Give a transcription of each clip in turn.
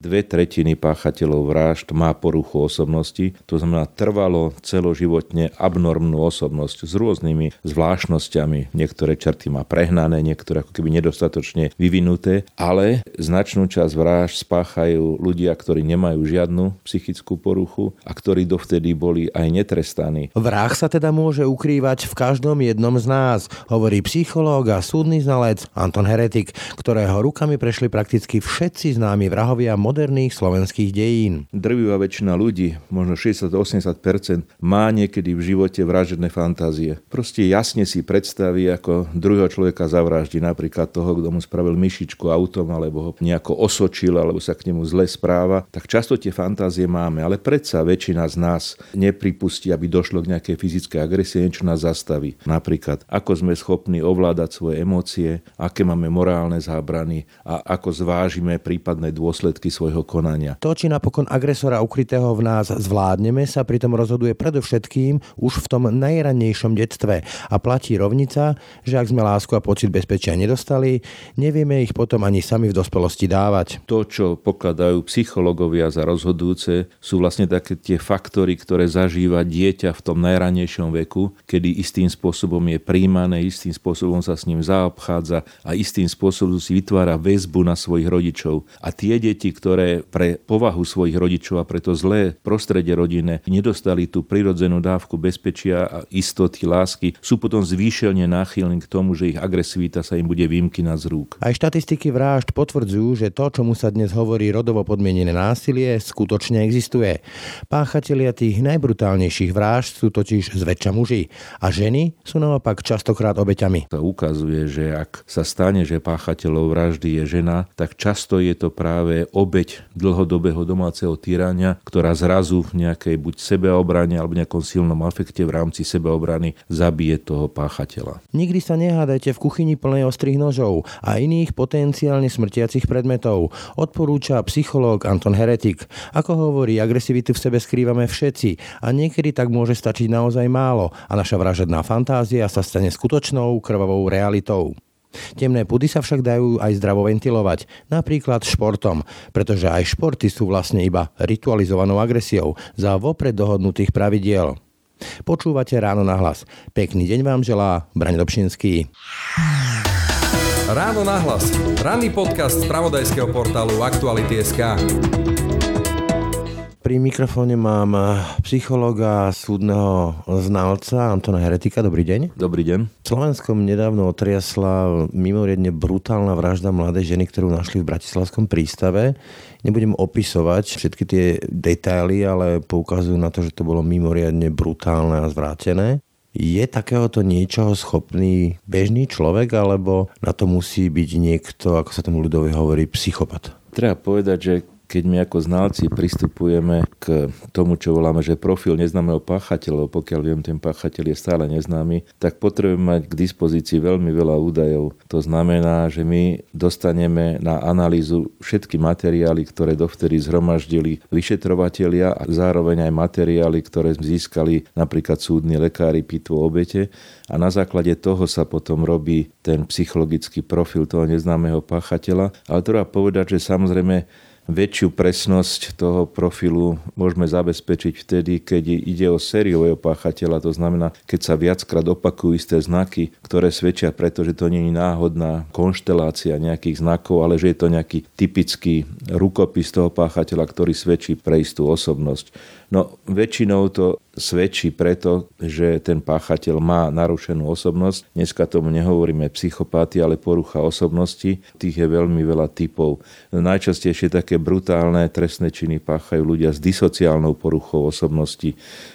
Dve tretiny páchateľov vražd má poruchu osobnosti, to znamená trvalo celoživotne abnormnú osobnosť s rôznymi zvláštnosťami. Niektoré črty má prehnané, niektoré ako keby nedostatočne vyvinuté, ale značnú časť vražd spáchajú ľudia, ktorí nemajú žiadnu psychickú poruchu a ktorí dovtedy boli aj netrestaní. Vrah sa teda môže ukrývať v každom jednom z nás, hovorí psychológ a súdny znalec Anton Heretik, ktorého rukami prešli prakticky všetci známi vrahovia moderných slovenských dejín. Drvivá väčšina ľudí, možno 60-80%, má niekedy v živote vražedné fantázie. Proste jasne si predstaví, ako druhého človeka zavraždí, napríklad toho, kto mu spravil myšičku autom, alebo ho nejako osočil, alebo sa k nemu zle správa. Tak často tie fantázie máme, ale predsa väčšina z nás nepripustí, aby došlo k nejakej fyzickej agresie, niečo nás zastaví. Napríklad, ako sme schopní ovládať svoje emócie, aké máme morálne zábrany a ako zvážime prípadné dôsledky svojho konania. To, či napokon agresora ukrytého v nás zvládneme, sa pritom rozhoduje predovšetkým už v tom najranejšom detstve a platí rovnica, že ak sme lásku a pocit bezpečia nedostali, nevieme ich potom ani sami v dospelosti dávať. To, čo pokladajú psychológovia za rozhodujúce, sú vlastne také tie faktory, ktoré zažíva dieťa v tom najranejšom veku, kedy istým spôsobom je príjmané, istým spôsobom sa s ním zaobchádza a istým spôsobom si vytvára väzbu na svojich rodičov. A tie deti, ktoré ktoré pre povahu svojich rodičov a pre to zlé prostredie rodinné nedostali tú prirodzenú dávku bezpečia a istoty, lásky, sú potom zvýšelne náchylní k tomu, že ich agresivita sa im bude vymkynať z rúk. Aj štatistiky vražd potvrdzujú, že to, čomu sa dnes hovorí rodovo podmienené násilie, skutočne existuje. Páchatelia tých najbrutálnejších vražd sú totiž zväčša muži a ženy sú naopak častokrát obeťami. Sa ukazuje, že ak sa stane, že páchateľov vraždy je žena, tak často je to práve obeť obeď dlhodobého domáceho týrania, ktorá zrazu v nejakej buď sebeobrane alebo nejakom silnom afekte v rámci sebeobrany zabije toho páchateľa. Nikdy sa nehádajte v kuchyni plnej ostrých nožov a iných potenciálne smrtiacich predmetov, odporúča psychológ Anton Heretik. Ako hovorí, agresivitu v sebe skrývame všetci a niekedy tak môže stačiť naozaj málo a naša vražedná fantázia sa stane skutočnou krvavou realitou. Temné pudy sa však dajú aj zdravo ventilovať, napríklad športom, pretože aj športy sú vlastne iba ritualizovanou agresiou za vopred dohodnutých pravidiel. Počúvate ráno na hlas. Pekný deň vám želá Braň Dobšinský. Ráno na hlas. Ranný podcast z pravodajského portálu Aktuality.sk. Pri mikrofóne mám psychologa, súdneho znalca Antona Heretika. Dobrý deň. Dobrý deň. Slovenskom nedávno otriasla mimoriadne brutálna vražda mladej ženy, ktorú našli v Bratislavskom prístave. Nebudem opisovať všetky tie detaily, ale poukazujú na to, že to bolo mimoriadne brutálne a zvrátené. Je takéhoto niečoho schopný bežný človek, alebo na to musí byť niekto, ako sa tomu ľudovi hovorí, psychopat? Treba povedať, že keď my ako znalci pristupujeme k tomu, čo voláme, že profil neznámeho páchateľa, pokiaľ viem, ten páchateľ je stále neznámy, tak potrebujeme mať k dispozícii veľmi veľa údajov. To znamená, že my dostaneme na analýzu všetky materiály, ktoré dovtedy zhromaždili vyšetrovatelia a zároveň aj materiály, ktoré získali napríklad súdni lekári pitvo obete a na základe toho sa potom robí ten psychologický profil toho neznámeho páchateľa. Ale treba povedať, že samozrejme väčšiu presnosť toho profilu môžeme zabezpečiť vtedy, keď ide o sériového páchateľa, to znamená, keď sa viackrát opakujú isté znaky, ktoré svedčia preto, že to nie je náhodná konštelácia nejakých znakov, ale že je to nejaký typický rukopis toho páchateľa, ktorý svedčí pre istú osobnosť. No väčšinou to svedčí preto, že ten páchateľ má narušenú osobnosť. Dneska tomu nehovoríme psychopáty, ale porucha osobnosti. Tých je veľmi veľa typov. Najčastejšie také brutálne trestné činy páchajú ľudia s disociálnou poruchou osobnosti,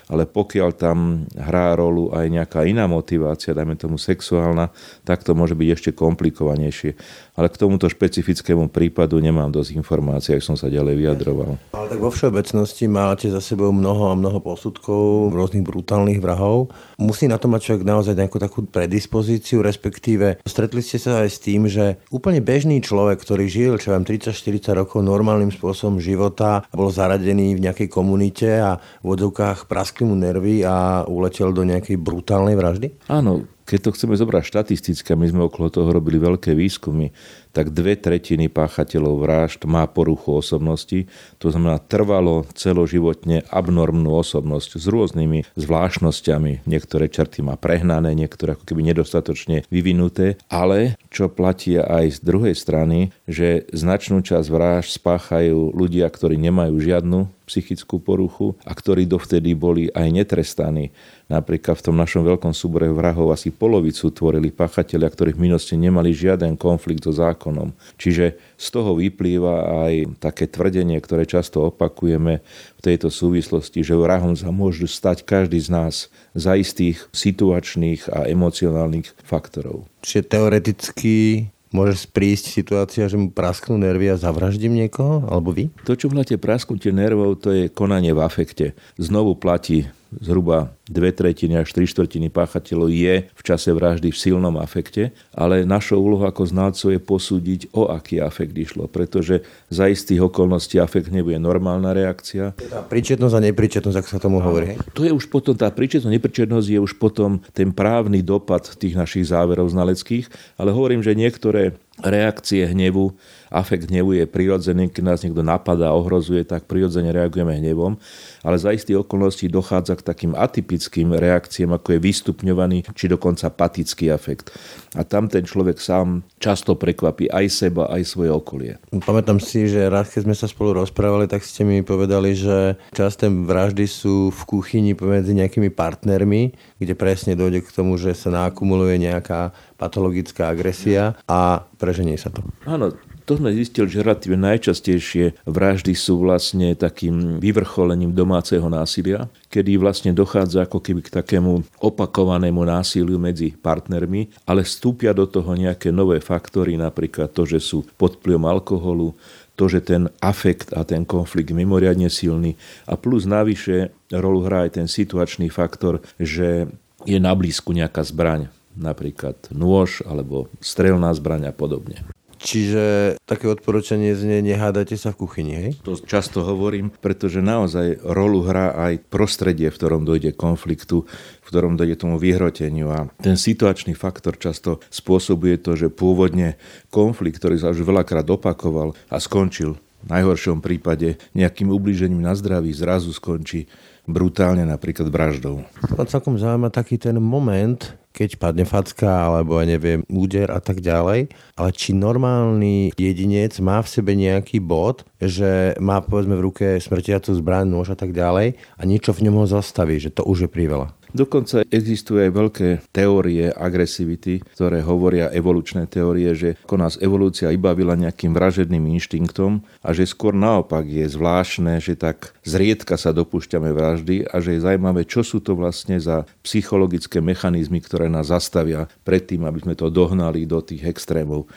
ale pokiaľ tam hrá rolu aj nejaká iná motivácia, dajme tomu sexuálna, tak to môže byť ešte komplikovanejšie ale k tomuto špecifickému prípadu nemám dosť informácií, ak som sa ďalej vyjadroval. Ale tak vo všeobecnosti máte za sebou mnoho a mnoho posudkov rôznych brutálnych vrahov. Musí na to mať človek naozaj nejakú takú predispozíciu, respektíve stretli ste sa aj s tým, že úplne bežný človek, ktorý žil, čo vám 30-40 rokov normálnym spôsobom života, bol zaradený v nejakej komunite a v odzovkách praskli mu nervy a uletel do nejakej brutálnej vraždy? Áno, keď to chceme zobrať štatisticky, my sme okolo toho robili veľké výskumy, tak dve tretiny páchateľov vražd má poruchu osobnosti, to znamená trvalo celoživotne abnormnú osobnosť s rôznymi zvláštnosťami. Niektoré črty má prehnané, niektoré ako keby nedostatočne vyvinuté, ale čo platí aj z druhej strany, že značnú časť vražd spáchajú ľudia, ktorí nemajú žiadnu psychickú poruchu a ktorí dovtedy boli aj netrestaní. Napríklad v tom našom veľkom súbore vrahov asi polovicu tvorili pachatelia, ktorí v minulosti nemali žiaden konflikt so zákonom. Čiže z toho vyplýva aj také tvrdenie, ktoré často opakujeme v tejto súvislosti, že vrahom sa môžu stať každý z nás za istých situačných a emocionálnych faktorov. Čiže teoreticky môže prísť situácia, že mu prasknú nervy a zavraždím niekoho? Alebo vy? To, čo voláte prasknutie nervov, to je konanie v afekte. Znovu platí zhruba dve tretiny až tri štvrtiny páchateľov je v čase vraždy v silnom afekte, ale našou úlohou ako znalcov je posúdiť, o aký afekt išlo, pretože za istých okolností afekt nebude normálna reakcia. Tá príčetnosť a nepričetnosť, ako sa tomu hovorí. To je už potom, tá príčetnosť, nepričetnosť je už potom ten právny dopad tých našich záverov znaleckých, ale hovorím, že niektoré reakcie hnevu, afekt hnevu je prirodzený, keď nás niekto napadá, ohrozuje, tak prirodzene reagujeme hnevom, ale za istých okolností dochádza k takým atypickým reakciám, ako je vystupňovaný, či dokonca patický afekt. A tam ten človek sám často prekvapí aj seba, aj svoje okolie. Pamätám si, že raz, keď sme sa spolu rozprávali, tak ste mi povedali, že časté vraždy sú v kuchyni pomedzi nejakými partnermi, kde presne dojde k tomu, že sa nakumuluje nejaká patologická agresia a preženie sa to. Áno, to sme zistili, že relatívne najčastejšie vraždy sú vlastne takým vyvrcholením domáceho násilia, kedy vlastne dochádza ako keby k takému opakovanému násiliu medzi partnermi, ale vstúpia do toho nejaké nové faktory, napríklad to, že sú pod vplyvom alkoholu, to, že ten afekt a ten konflikt je mimoriadne silný a plus navyše rolu hrá aj ten situačný faktor, že je na blízku nejaká zbraň napríklad nôž alebo strelná zbraň a podobne. Čiže také odporúčanie znie, nehádajte sa v kuchyni, hej? To často hovorím, pretože naozaj rolu hrá aj prostredie, v ktorom dojde konfliktu, v ktorom dojde tomu vyhroteniu. A ten situačný faktor často spôsobuje to, že pôvodne konflikt, ktorý sa už veľakrát opakoval a skončil v najhoršom prípade nejakým ublížením na zdraví, zrazu skončí brutálne napríklad vraždou. Ma celkom zaujíma taký ten moment, keď padne facka alebo ja neviem, úder a tak ďalej, ale či normálny jedinec má v sebe nejaký bod, že má povedzme v ruke smrtiacu zbraň, nôž a tak ďalej a niečo v ňom ho zastaví, že to už je priveľa. Dokonca existujú aj veľké teórie agresivity, ktoré hovoria evolučné teórie, že ako nás evolúcia ibavila nejakým vražedným inštinktom a že skôr naopak je zvláštne, že tak zriedka sa dopúšťame vraždy a že je zaujímavé, čo sú to vlastne za psychologické mechanizmy, ktoré nás zastavia predtým, aby sme to dohnali do tých extrémov.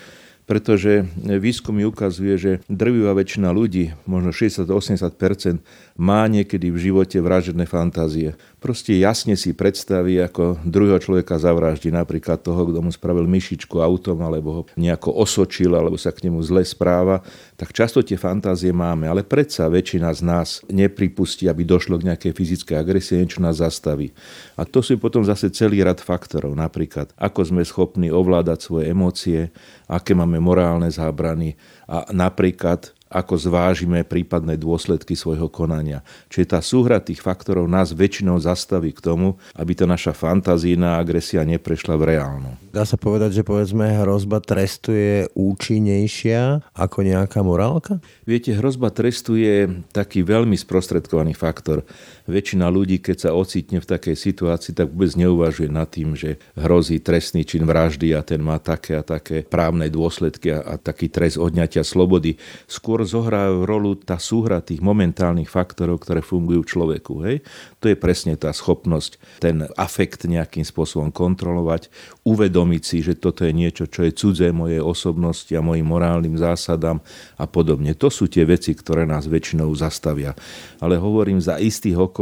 Pretože výskum ukazuje, že drvivá väčšina ľudí, možno 60-80%, má niekedy v živote vražedné fantázie proste jasne si predstaví, ako druhého človeka zavraždí, napríklad toho, kto mu spravil myšičku autom, alebo ho nejako osočil, alebo sa k nemu zle správa, tak často tie fantázie máme, ale predsa väčšina z nás nepripustí, aby došlo k nejakej fyzickej agresie, niečo nás zastaví. A to sú potom zase celý rad faktorov, napríklad ako sme schopní ovládať svoje emócie, aké máme morálne zábrany. A napríklad ako zvážime prípadné dôsledky svojho konania. Čiže tá súhra tých faktorov nás väčšinou zastaví k tomu, aby tá naša fantazína agresia neprešla v reálnu. Dá sa povedať, že povedzme hrozba trestu je účinnejšia ako nejaká morálka? Viete, hrozba trestu je taký veľmi sprostredkovaný faktor. Väčšina ľudí, keď sa ocitne v takej situácii, tak vôbec neuvažuje nad tým, že hrozí trestný čin vraždy a ten má také a také právne dôsledky a, a taký trest odňatia slobody. Skôr zohrajú rolu tá súhra tých momentálnych faktorov, ktoré fungujú v človeku. Hej? To je presne tá schopnosť ten afekt nejakým spôsobom kontrolovať, uvedomiť si, že toto je niečo, čo je cudzé mojej osobnosti a mojim morálnym zásadám a podobne. To sú tie veci, ktoré nás väčšinou zastavia. Ale hovorím za istých okolností,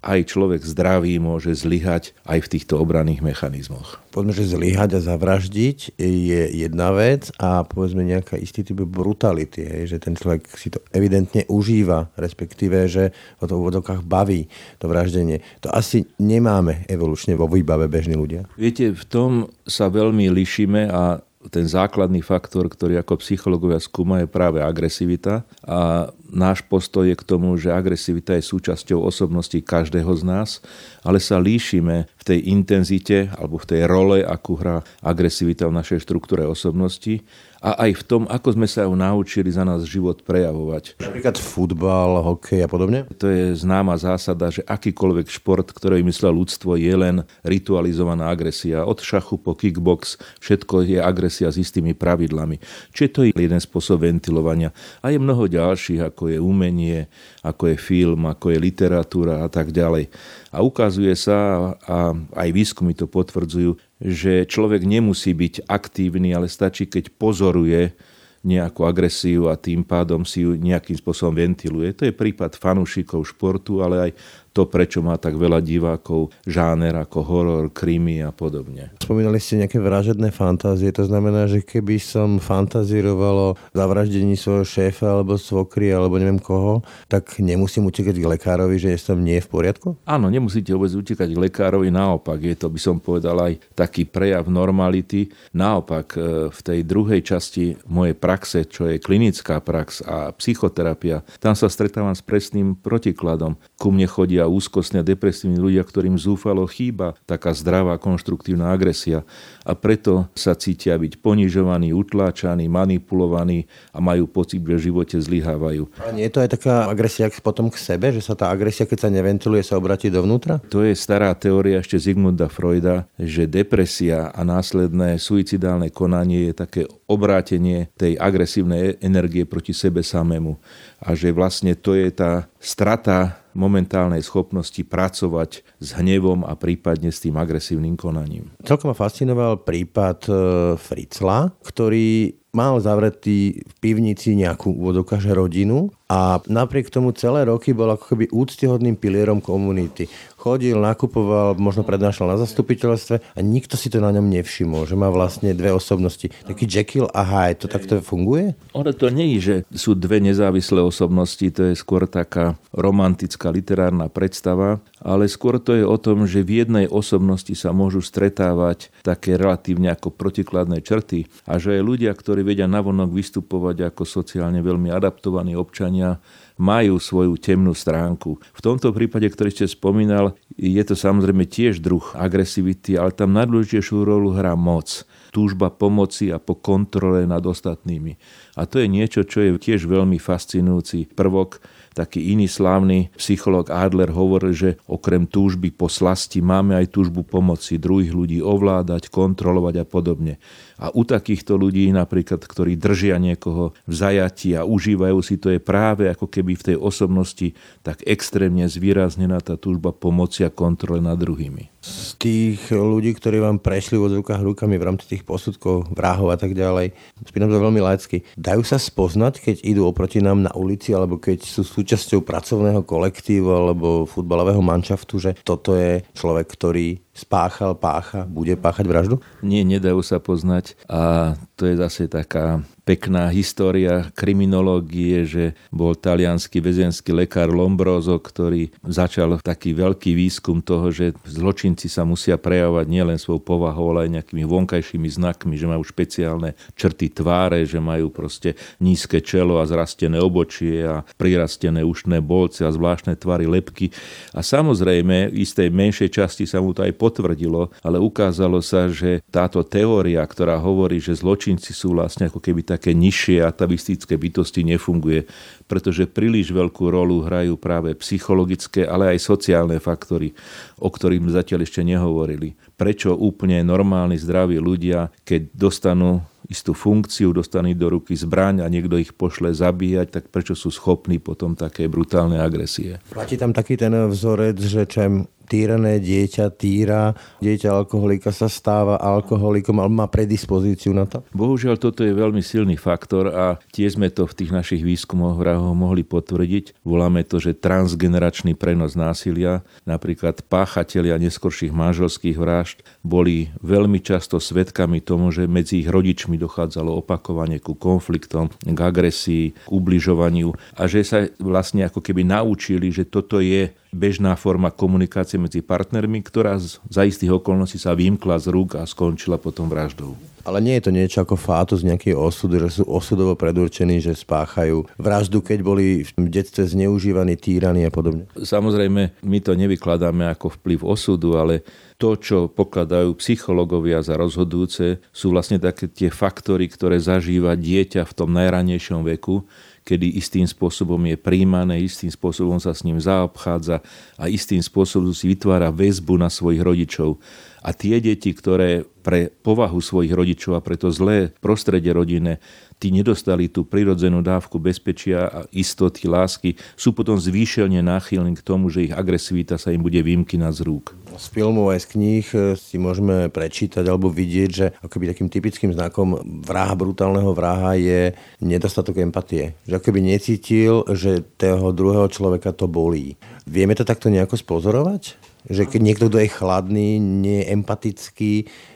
aj človek zdravý môže zlyhať aj v týchto obranných mechanizmoch. Poďme, že zlyhať a zavraždiť je jedna vec a povedzme nejaká istý typ brutality, hej, že ten človek si to evidentne užíva, respektíve, že o to v úvodokách baví to vraždenie. To asi nemáme evolučne vo výbave bežní ľudia. Viete, v tom sa veľmi lišíme a ten základný faktor, ktorý ako psychológovia skúma, je práve agresivita. A náš postoj je k tomu, že agresivita je súčasťou osobnosti každého z nás, ale sa líšime v tej intenzite alebo v tej role, akú hrá agresivita v našej štruktúre osobnosti a aj v tom, ako sme sa ju naučili za nás život prejavovať. Napríklad futbal, hokej a podobne? To je známa zásada, že akýkoľvek šport, ktorý myslel ľudstvo, je len ritualizovaná agresia. Od šachu po kickbox, všetko je agresia s istými pravidlami. Čiže to je jeden spôsob ventilovania. A je mnoho ďalších, ako je umenie, ako je film, ako je literatúra a tak ďalej. A ukazuje sa, a aj výskumy to potvrdzujú, že človek nemusí byť aktívny, ale stačí, keď pozoruje nejakú agresiu a tým pádom si ju nejakým spôsobom ventiluje. To je prípad fanúšikov športu, ale aj to, prečo má tak veľa divákov, žáner ako horor, krimi a podobne. Spomínali ste nejaké vražedné fantázie, to znamená, že keby som fantazíroval o zavraždení svojho šéfa alebo svokry alebo neviem koho, tak nemusím utekať k lekárovi, že som nie v poriadku? Áno, nemusíte vôbec utekať k lekárovi, naopak je to, by som povedal, aj taký prejav normality. Naopak, e, v tej druhej časti mojej praxe, čo je klinická prax a psychoterapia, tam sa stretávam s presným protikladom. Ku mne chodia ľudia, úzkostne a depresívni ľudia, ktorým zúfalo chýba taká zdravá konštruktívna agresia a preto sa cítia byť ponižovaní, utláčaní, manipulovaní a majú pocit, že v živote zlyhávajú. A nie je to aj taká agresia potom k sebe, že sa tá agresia, keď sa neventiluje, sa obratí dovnútra? To je stará teória ešte Zigmunda Freuda, že depresia a následné suicidálne konanie je také obrátenie tej agresívnej energie proti sebe samému. A že vlastne to je tá strata momentálnej schopnosti pracovať s hnevom a prípadne s tým agresívnym konaním. Celkom ma fascinoval prípad e, Fritzla, ktorý mal zavretý v pivnici nejakú úvodokáže rodinu a napriek tomu celé roky bol ako keby úctyhodným pilierom komunity. Chodil, nakupoval, možno prednášal na zastupiteľstve a nikto si to na ňom nevšimol, že má vlastne dve osobnosti. Taký Jekyll a Hyde, to takto funguje? Ono to nie je, že sú dve nezávislé osobnosti, to je skôr taká romantická literárna predstava, ale skôr to je o tom, že v jednej osobnosti sa môžu stretávať také relatívne ako protikladné črty a že aj ľudia, ktorí vedia navonok vystupovať ako sociálne veľmi adaptovaní občania, majú svoju temnú stránku. V tomto prípade, ktorý ste spomínal, je to samozrejme tiež druh agresivity, ale tam najdôležitejšiu rolu hrá moc. Túžba pomoci a po kontrole nad ostatnými. A to je niečo, čo je tiež veľmi fascinujúci prvok. Taký iný slávny psychológ Adler hovoril, že okrem túžby po slasti máme aj túžbu pomoci druhých ľudí ovládať, kontrolovať a podobne. A u takýchto ľudí napríklad, ktorí držia niekoho v zajati a užívajú si, to je práve ako keby v tej osobnosti tak extrémne zvýraznená tá túžba pomoci a kontrole nad druhými. Z tých ľudí, ktorí vám prešli od rukách rukami v rámci tých posudkov, vrahov a tak ďalej, spínam to veľmi laicky, dajú sa spoznať, keď idú oproti nám na ulici alebo keď sú súčasťou pracovného kolektívu alebo futbalového manšaftu, že toto je človek, ktorý spáchal, pácha, bude páchať vraždu? Nie, nedajú sa poznať a to je zase taká pekná história kriminológie, že bol talianský väzenský lekár Lombroso, ktorý začal taký veľký výskum toho, že zločinci sa musia prejavovať nielen svojou povahou, ale aj nejakými vonkajšími znakmi, že majú špeciálne črty tváre, že majú proste nízke čelo a zrastené obočie a prirastené ušné bolce a zvláštne tvary lepky. A samozrejme, v istej menšej časti sa mu to aj potvrdilo, ale ukázalo sa, že táto teória, ktorá hovorí, že zločinci sú vlastne ako keby tak také nižšie atavistické bytosti nefunguje, pretože príliš veľkú rolu hrajú práve psychologické, ale aj sociálne faktory, o ktorých sme zatiaľ ešte nehovorili. Prečo úplne normálni, zdraví ľudia, keď dostanú istú funkciu, dostanú do ruky zbraň a niekto ich pošle zabíjať, tak prečo sú schopní potom také brutálne agresie? Platí tam taký ten vzorec, že čem týrané dieťa týra, dieťa alkoholika sa stáva alkoholikom, ale má predispozíciu na to? Bohužiaľ, toto je veľmi silný faktor a tiež sme to v tých našich výskumoch vrahoch mohli potvrdiť. Voláme to, že transgeneračný prenos násilia, napríklad páchatelia neskorších manželských vražd boli veľmi často svetkami tomu, že medzi ich rodičmi dochádzalo opakovane ku konfliktom, k agresii, k ubližovaniu a že sa vlastne ako keby naučili, že toto je bežná forma komunikácie medzi partnermi, ktorá za istých okolností sa vymkla z rúk a skončila potom vraždou. Ale nie je to niečo ako fátus nejaký osud, že sú osudovo predurčení, že spáchajú vraždu, keď boli v detstve zneužívaní, týraní a podobne. Samozrejme, my to nevykladáme ako vplyv osudu, ale to, čo pokladajú psychológovia za rozhodujúce, sú vlastne také tie faktory, ktoré zažíva dieťa v tom najranejšom veku, kedy istým spôsobom je príjmané, istým spôsobom sa s ním zaobchádza a istým spôsobom si vytvára väzbu na svojich rodičov. A tie deti, ktoré pre povahu svojich rodičov a pre to zlé prostredie rodine tí nedostali tú prirodzenú dávku bezpečia a istoty, lásky, sú potom zvýšelne náchylní k tomu, že ich agresivita sa im bude vymkynať z rúk. Z filmov aj z kníh e, si môžeme prečítať alebo vidieť, že akoby takým typickým znakom vraha, brutálneho vraha je nedostatok empatie. Že akoby necítil, že toho druhého človeka to bolí. Vieme to takto nejako spozorovať? Že keď niekto, kto je chladný, nie je empatický,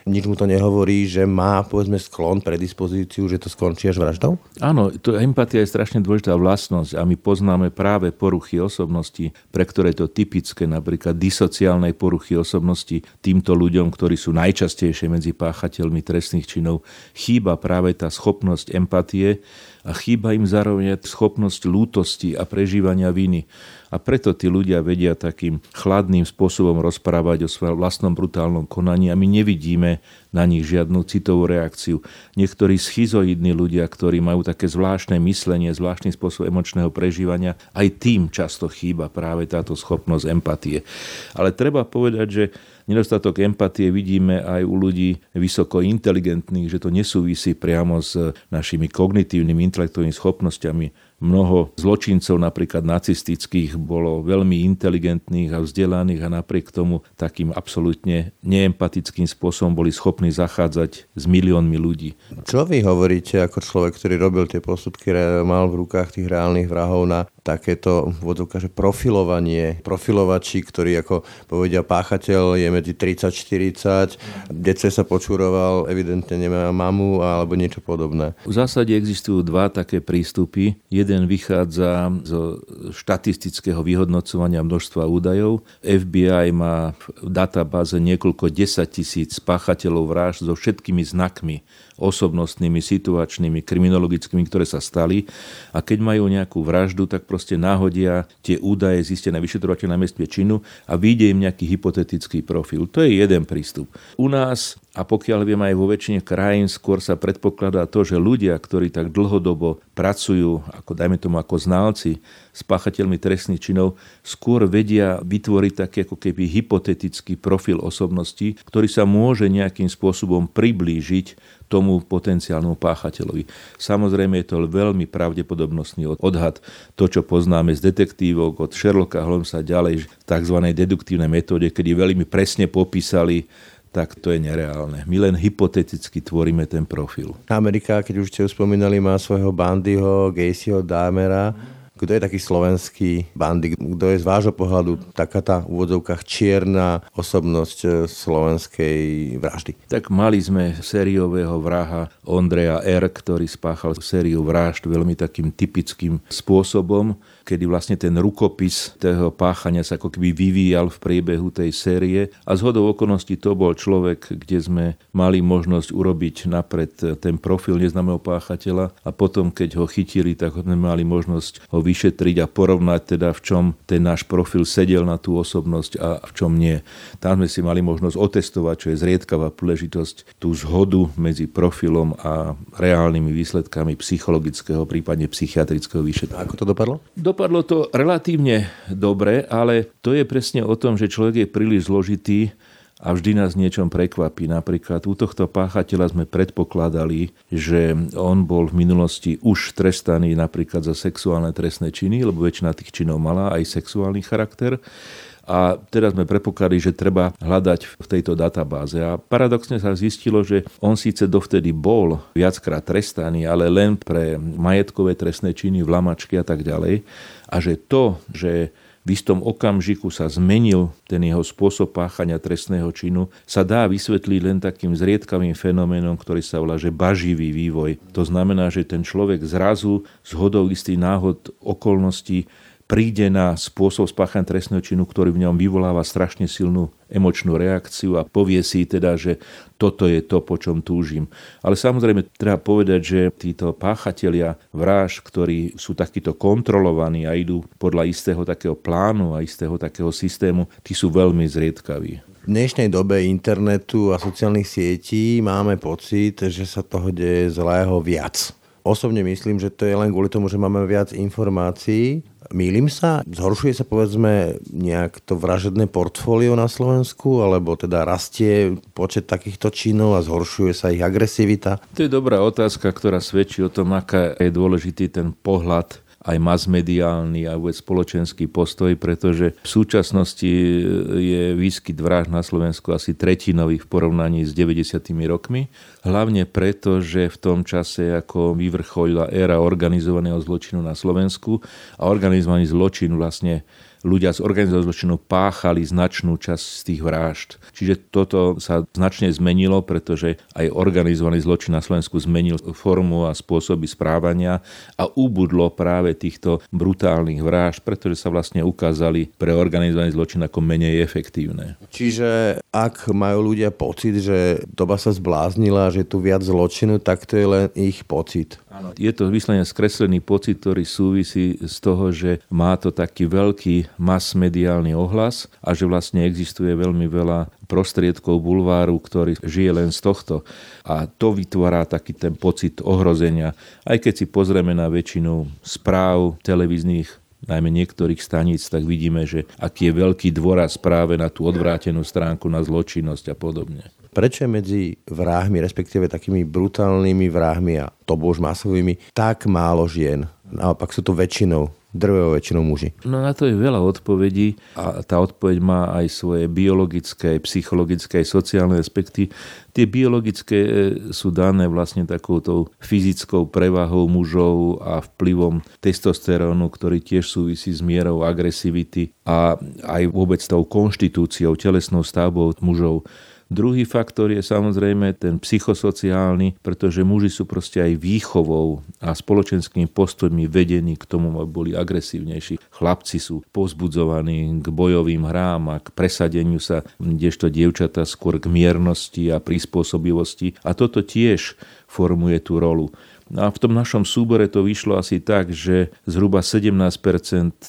nič mu to nehovorí, že má povedzme sklon, predispozíciu, že to skončí až vraždou? Áno, to empatia je strašne dôležitá vlastnosť a my poznáme práve poruchy osobnosti, pre ktoré to typické, napríklad disociálnej poruchy osobnosti týmto ľuďom, ktorí sú najčastejšie medzi páchateľmi trestných činov, chýba práve tá schopnosť empatie a chýba im zároveň schopnosť lútosti a prežívania viny. A preto tí ľudia vedia takým chladným spôsobom rozprávať o svojom vlastnom brutálnom konaní a my nevidíme na nich žiadnu citovú reakciu. Niektorí schizoidní ľudia, ktorí majú také zvláštne myslenie, zvláštny spôsob emočného prežívania, aj tým často chýba práve táto schopnosť empatie. Ale treba povedať, že Nedostatok empatie vidíme aj u ľudí vysoko inteligentných, že to nesúvisí priamo s našimi kognitívnymi intelektovými schopnosťami, Mnoho zločincov, napríklad nacistických, bolo veľmi inteligentných a vzdelaných a napriek tomu takým absolútne neempatickým spôsobom boli schopní zachádzať s miliónmi ľudí. Čo vy hovoríte ako človek, ktorý robil tie posudky, mal v rukách tých reálnych vrahov na takéto vodovka, že profilovanie, profilovači, ktorí ako povedia páchateľ je medzi 30-40, detce sa počúroval, evidentne nemá mamu alebo niečo podobné. V zásade existujú dva také prístupy. Jeden vychádza zo štatistického vyhodnocovania množstva údajov. FBI má v databáze niekoľko 10 tisíc páchateľov vražd so všetkými znakmi osobnostnými, situačnými, kriminologickými, ktoré sa stali. A keď majú nejakú vraždu, tak proste náhodia tie údaje zistené vyšetrovateľ na mieste činu a vyjde im nejaký hypotetický profil. To je jeden prístup. U nás a pokiaľ viem aj vo väčšine krajín, skôr sa predpokladá to, že ľudia, ktorí tak dlhodobo pracujú, ako dajme tomu ako znalci, s páchateľmi trestných činov, skôr vedia vytvoriť taký ako keby hypotetický profil osobnosti, ktorý sa môže nejakým spôsobom priblížiť tomu potenciálnemu páchateľovi. Samozrejme je to veľmi pravdepodobnostný odhad. To, čo poznáme z detektívok od Sherlocka Holmesa ďalej, v tzv. deduktívnej metóde, kedy veľmi presne popísali tak to je nereálne. My len hypoteticky tvoríme ten profil. Amerika, keď už ste spomínali, má svojho Bandyho, Gacyho, Dámera. Kto je taký slovenský bandy? Kto je z vášho pohľadu taká tá v úvodzovkách čierna osobnosť e, slovenskej vraždy? Tak mali sme sériového vraha Ondreja R., ktorý spáchal sériu vražd veľmi takým typickým spôsobom kedy vlastne ten rukopis toho páchania sa ako keby vyvíjal v priebehu tej série a z hodou okolností to bol človek, kde sme mali možnosť urobiť napred ten profil neznámeho páchateľa a potom, keď ho chytili, tak sme mali možnosť ho vyšetriť a porovnať teda v čom ten náš profil sedel na tú osobnosť a v čom nie. Tam sme si mali možnosť otestovať, čo je zriedkavá príležitosť, tú zhodu medzi profilom a reálnymi výsledkami psychologického, prípadne psychiatrického vyšetrovania. Ako to dopadlo? Do Dopadlo to relatívne dobre, ale to je presne o tom, že človek je príliš zložitý a vždy nás niečom prekvapí. Napríklad u tohto páchateľa sme predpokladali, že on bol v minulosti už trestaný napríklad za sexuálne trestné činy, lebo väčšina tých činov mala aj sexuálny charakter a teraz sme prepokladali, že treba hľadať v tejto databáze. A paradoxne sa zistilo, že on síce dovtedy bol viackrát trestaný, ale len pre majetkové trestné činy, vlamačky a tak ďalej. A že to, že v istom okamžiku sa zmenil ten jeho spôsob páchania trestného činu, sa dá vysvetliť len takým zriedkavým fenoménom, ktorý sa volá, že baživý vývoj. To znamená, že ten človek zrazu z hodou istých náhod okolností príde na spôsob spáchania trestného činu, ktorý v ňom vyvoláva strašne silnú emočnú reakciu a povie si teda, že toto je to, po čom túžim. Ale samozrejme treba povedať, že títo páchatelia vraž, ktorí sú takýto kontrolovaní a idú podľa istého takého plánu a istého takého systému, tí sú veľmi zriedkaví. V dnešnej dobe internetu a sociálnych sietí máme pocit, že sa toho deje zlého viac. Osobne myslím, že to je len kvôli tomu, že máme viac informácií. Mýlim sa? Zhoršuje sa povedzme nejak to vražedné portfólio na Slovensku, alebo teda rastie počet takýchto činov a zhoršuje sa ich agresivita? To je dobrá otázka, ktorá svedčí o tom, aká je dôležitý ten pohľad aj masmediálny a vôbec spoločenský postoj, pretože v súčasnosti je výskyt vražd na Slovensku asi tretinový v porovnaní s 90. rokmi. Hlavne preto, že v tom čase, ako vyvrcholila éra organizovaného zločinu na Slovensku a organizovaný zločin vlastne ľudia z organizovaného zločinu páchali značnú časť z tých vražd. Čiže toto sa značne zmenilo, pretože aj organizovaný zločin na Slovensku zmenil formu a spôsoby správania a ubudlo práve týchto brutálnych vražd, pretože sa vlastne ukázali pre organizovaný zločin ako menej efektívne. Čiže ak majú ľudia pocit, že doba sa zbláznila, že tu viac zločinu, tak to je len ich pocit. Je to vyslovene skreslený pocit, ktorý súvisí z toho, že má to taký veľký mass-mediálny ohlas a že vlastne existuje veľmi veľa prostriedkov bulváru, ktorý žije len z tohto. A to vytvára taký ten pocit ohrozenia. Aj keď si pozrieme na väčšinu správ televíznych najmä niektorých staníc, tak vidíme, že aký je veľký dôraz práve na tú odvrátenú stránku, na zločinnosť a podobne. Prečo je medzi vrahmi, respektíve takými brutálnymi vrahmi a to bož masovými, tak málo žien? Naopak sú to väčšinou drvevou väčšinou muži? No na to je veľa odpovedí a tá odpoveď má aj svoje biologické, psychologické, sociálne aspekty. Tie biologické e, sú dané vlastne takouto fyzickou prevahou mužov a vplyvom testosterónu, ktorý tiež súvisí s mierou agresivity a aj vôbec tou konštitúciou, telesnou stavbou mužov. Druhý faktor je samozrejme ten psychosociálny, pretože muži sú proste aj výchovou a spoločenskými postojmi vedení k tomu, aby boli agresívnejší. Chlapci sú pozbudzovaní k bojovým hrám a k presadeniu sa, kdežto dievčata skôr k miernosti a prispôsobivosti. A toto tiež formuje tú rolu. No a v tom našom súbore to vyšlo asi tak, že zhruba 17%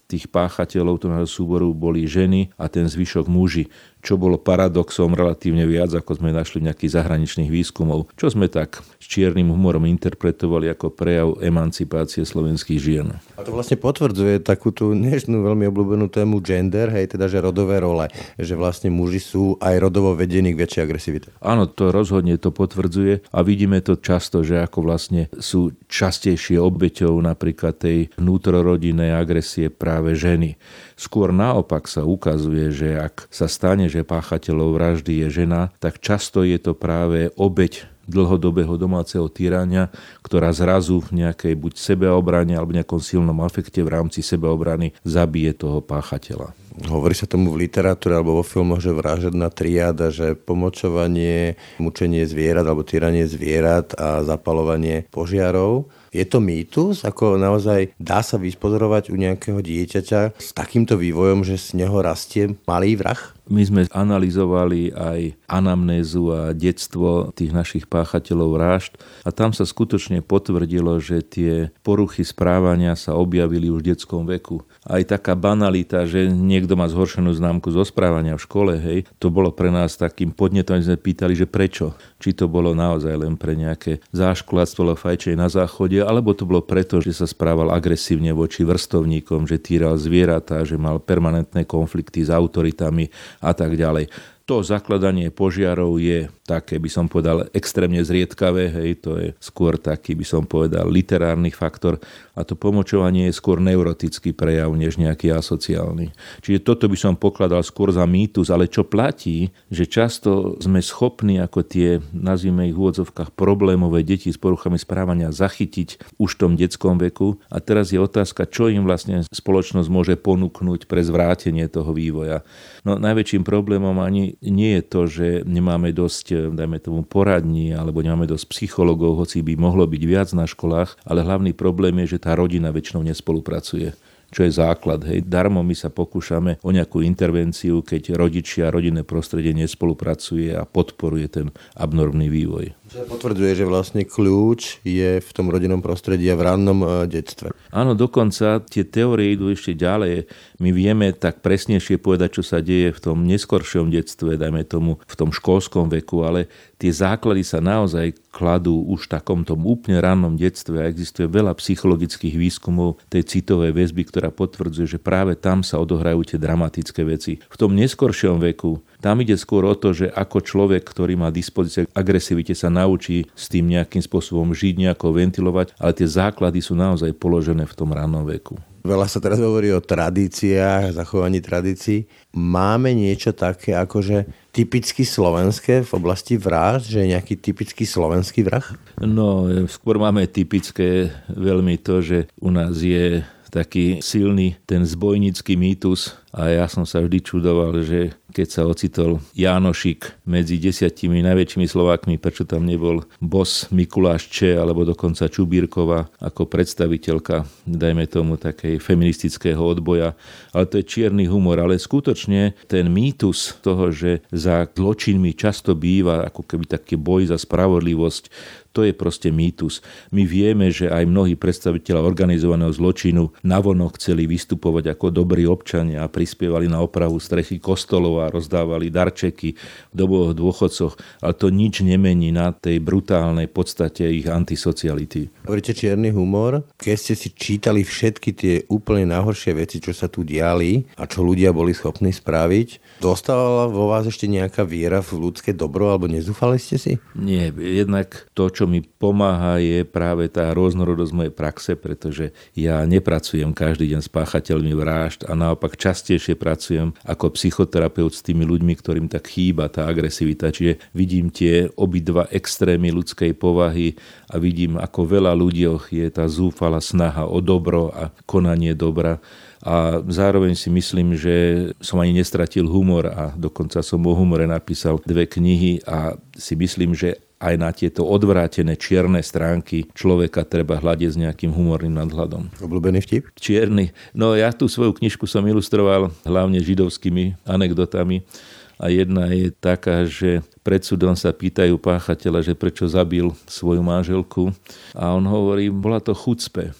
tých páchateľov toho súboru boli ženy a ten zvyšok muži čo bolo paradoxom relatívne viac, ako sme našli v nejakých zahraničných výskumov, čo sme tak s čiernym humorom interpretovali ako prejav emancipácie slovenských žien. A to vlastne potvrdzuje takú tú dnešnú veľmi obľúbenú tému gender, hej, teda že rodové role, že vlastne muži sú aj rodovo vedení k väčšej agresivite. Áno, to rozhodne to potvrdzuje a vidíme to často, že ako vlastne sú častejšie obeťou napríklad tej vnútrorodinnej agresie práve ženy. Skôr naopak sa ukazuje, že ak sa stane, že páchateľov vraždy je žena, tak často je to práve obeď dlhodobého domáceho týrania, ktorá zrazu v nejakej buď sebeobrane alebo nejakom silnom afekte v rámci sebeobrany zabije toho páchateľa. Hovorí sa tomu v literatúre alebo vo filmoch, že vražedná triáda, že pomočovanie, mučenie zvierat alebo týranie zvierat a zapalovanie požiarov je to mýtus? Ako naozaj dá sa vyspozorovať u nejakého dieťaťa s takýmto vývojom, že z neho rastie malý vrah? My sme analyzovali aj anamnézu a detstvo tých našich páchateľov rážd a tam sa skutočne potvrdilo, že tie poruchy správania sa objavili už v detskom veku. Aj taká banalita, že niekto má zhoršenú známku zo správania v škole, hej, to bolo pre nás takým podnetom, sme pýtali, že prečo. Či to bolo naozaj len pre nejaké záškoláctvo alebo fajčej na záchode, alebo to bolo preto, že sa správal agresívne voči vrstovníkom, že týral zvieratá, že mal permanentné konflikty s autoritami a tak ďalej. To zakladanie požiarov je také, by som povedal, extrémne zriedkavé, hej, to je skôr taký, by som povedal, literárny faktor a to pomočovanie je skôr neurotický prejav, než nejaký asociálny. Čiže toto by som pokladal skôr za mýtus, ale čo platí, že často sme schopní ako tie, nazvime ich v úvodzovkách, problémové deti s poruchami správania zachytiť už v tom detskom veku a teraz je otázka, čo im vlastne spoločnosť môže ponúknuť pre zvrátenie toho vývoja. No najväčším problémom ani nie je to, že nemáme dosť, dajme tomu, poradní alebo nemáme dosť psychologov, hoci by mohlo byť viac na školách, ale hlavný problém je, že tá rodina väčšinou nespolupracuje. čo je základ. Hej. Darmo my sa pokúšame o nejakú intervenciu, keď rodičia a rodinné prostredie nespolupracuje a podporuje ten abnormný vývoj. Potvrdzuje, že vlastne kľúč je v tom rodinnom prostredí a v rannom e, detstve. Áno, dokonca tie teórie idú ešte ďalej. My vieme tak presnejšie povedať, čo sa deje v tom neskoršom detstve, dajme tomu v tom školskom veku, ale tie základy sa naozaj kladú už v takomto úplne rannom detstve a existuje veľa psychologických výskumov tej citovej väzby, ktorá potvrdzuje, že práve tam sa odohrajú tie dramatické veci. V tom neskoršom veku tam ide skôr o to, že ako človek, ktorý má dispozície k agresivite, sa naučí s tým nejakým spôsobom žiť, nejako ventilovať, ale tie základy sú naozaj položené v tom rannom veku. Veľa sa teraz hovorí o tradíciách, zachovaní tradícií. Máme niečo také akože typicky slovenské v oblasti vražd, že je nejaký typický slovenský vrah? No, skôr máme typické veľmi to, že u nás je taký silný ten zbojnícky mýtus a ja som sa vždy čudoval, že keď sa ocitol Jánošik medzi desiatimi najväčšími Slovákmi, prečo tam nebol Bos Mikuláš Če alebo dokonca Čubírkova ako predstaviteľka, dajme tomu, takej feministického odboja. Ale to je čierny humor, ale skutočne ten mýtus toho, že za zločinmi často býva ako keby taký boj za spravodlivosť, to je proste mýtus. My vieme, že aj mnohí predstaviteľa organizovaného zločinu navonok chceli vystupovať ako dobrí občania a prispievali na opravu strechy kostolov a rozdávali darčeky v doboch dôchodcoch, ale to nič nemení na tej brutálnej podstate ich antisociality. Hovoríte čierny humor. Keď ste si čítali všetky tie úplne najhoršie veci, čo sa tu diali a čo ľudia boli schopní spraviť, dostávala vo vás ešte nejaká viera v ľudské dobro alebo nezúfali ste si? Nie, jednak to, čo mi pomáha, je práve tá rôznorodosť mojej praxe, pretože ja nepracujem každý deň s páchateľmi vražd a naopak častejšie pracujem ako psychoterapeut s tými ľuďmi, ktorým tak chýba tá agresivita. Čiže vidím tie obidva extrémy ľudskej povahy a vidím, ako veľa ľuďoch je tá zúfala snaha o dobro a konanie dobra a zároveň si myslím, že som ani nestratil humor a dokonca som o humore napísal dve knihy a si myslím, že aj na tieto odvrátené čierne stránky človeka treba hľadiť s nejakým humorným nadhľadom. Obľúbený vtip? Čierny. No ja tú svoju knižku som ilustroval hlavne židovskými anekdotami a jedna je taká, že pred súdom sa pýtajú páchateľa, že prečo zabil svoju manželku a on hovorí, bola to chucpe.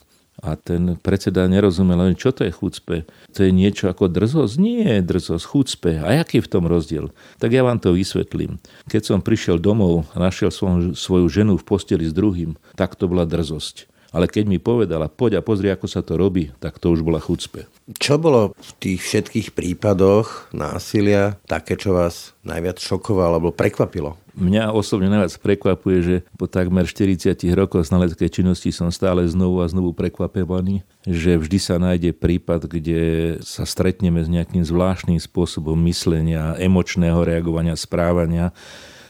A ten predseda nerozumel, len čo to je chucpe? To je niečo ako drzosť? Nie je drzosť, chucpe. A aký je v tom rozdiel? Tak ja vám to vysvetlím. Keď som prišiel domov a našiel svoju ženu v posteli s druhým, tak to bola drzosť ale keď mi povedala, poď a pozri, ako sa to robí, tak to už bola chucpe. Čo bolo v tých všetkých prípadoch násilia také, čo vás najviac šokovalo alebo prekvapilo? Mňa osobne najviac prekvapuje, že po takmer 40 rokoch znaleckej činnosti som stále znovu a znovu prekvapovaný, že vždy sa nájde prípad, kde sa stretneme s nejakým zvláštnym spôsobom myslenia, emočného reagovania, správania,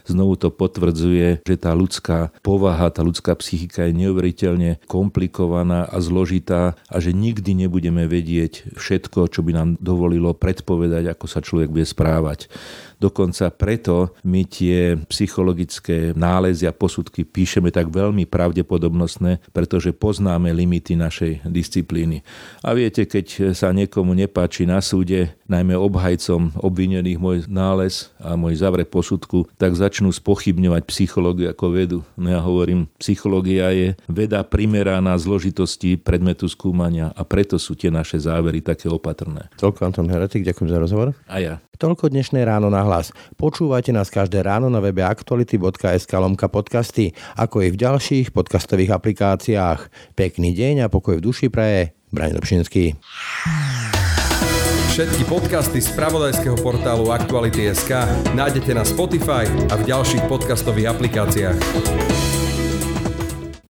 Znovu to potvrdzuje, že tá ľudská povaha, tá ľudská psychika je neuveriteľne komplikovaná a zložitá a že nikdy nebudeme vedieť všetko, čo by nám dovolilo predpovedať, ako sa človek bude správať. Dokonca preto my tie psychologické nálezy a posudky píšeme tak veľmi pravdepodobnostné, pretože poznáme limity našej disciplíny. A viete, keď sa niekomu nepáči na súde, najmä obhajcom obvinených môj nález a môj zavre posudku, tak začnú spochybňovať psychológiu ako vedu. No ja hovorím, psychológia je veda primeraná zložitosti predmetu skúmania a preto sú tie naše závery také opatrné. Toľko Anton Heretik, ďakujem za rozhovor. A ja. Toľko dnešné ráno na hlas. Počúvajte nás každé ráno na webe aktuality.sk lomka podcasty, ako i v ďalších podcastových aplikáciách. Pekný deň a pokoj v duši praje. Braň Dobšinský. Všetky podcasty z pravodajského portálu Aktuality.sk nájdete na Spotify a v ďalších podcastových aplikáciách.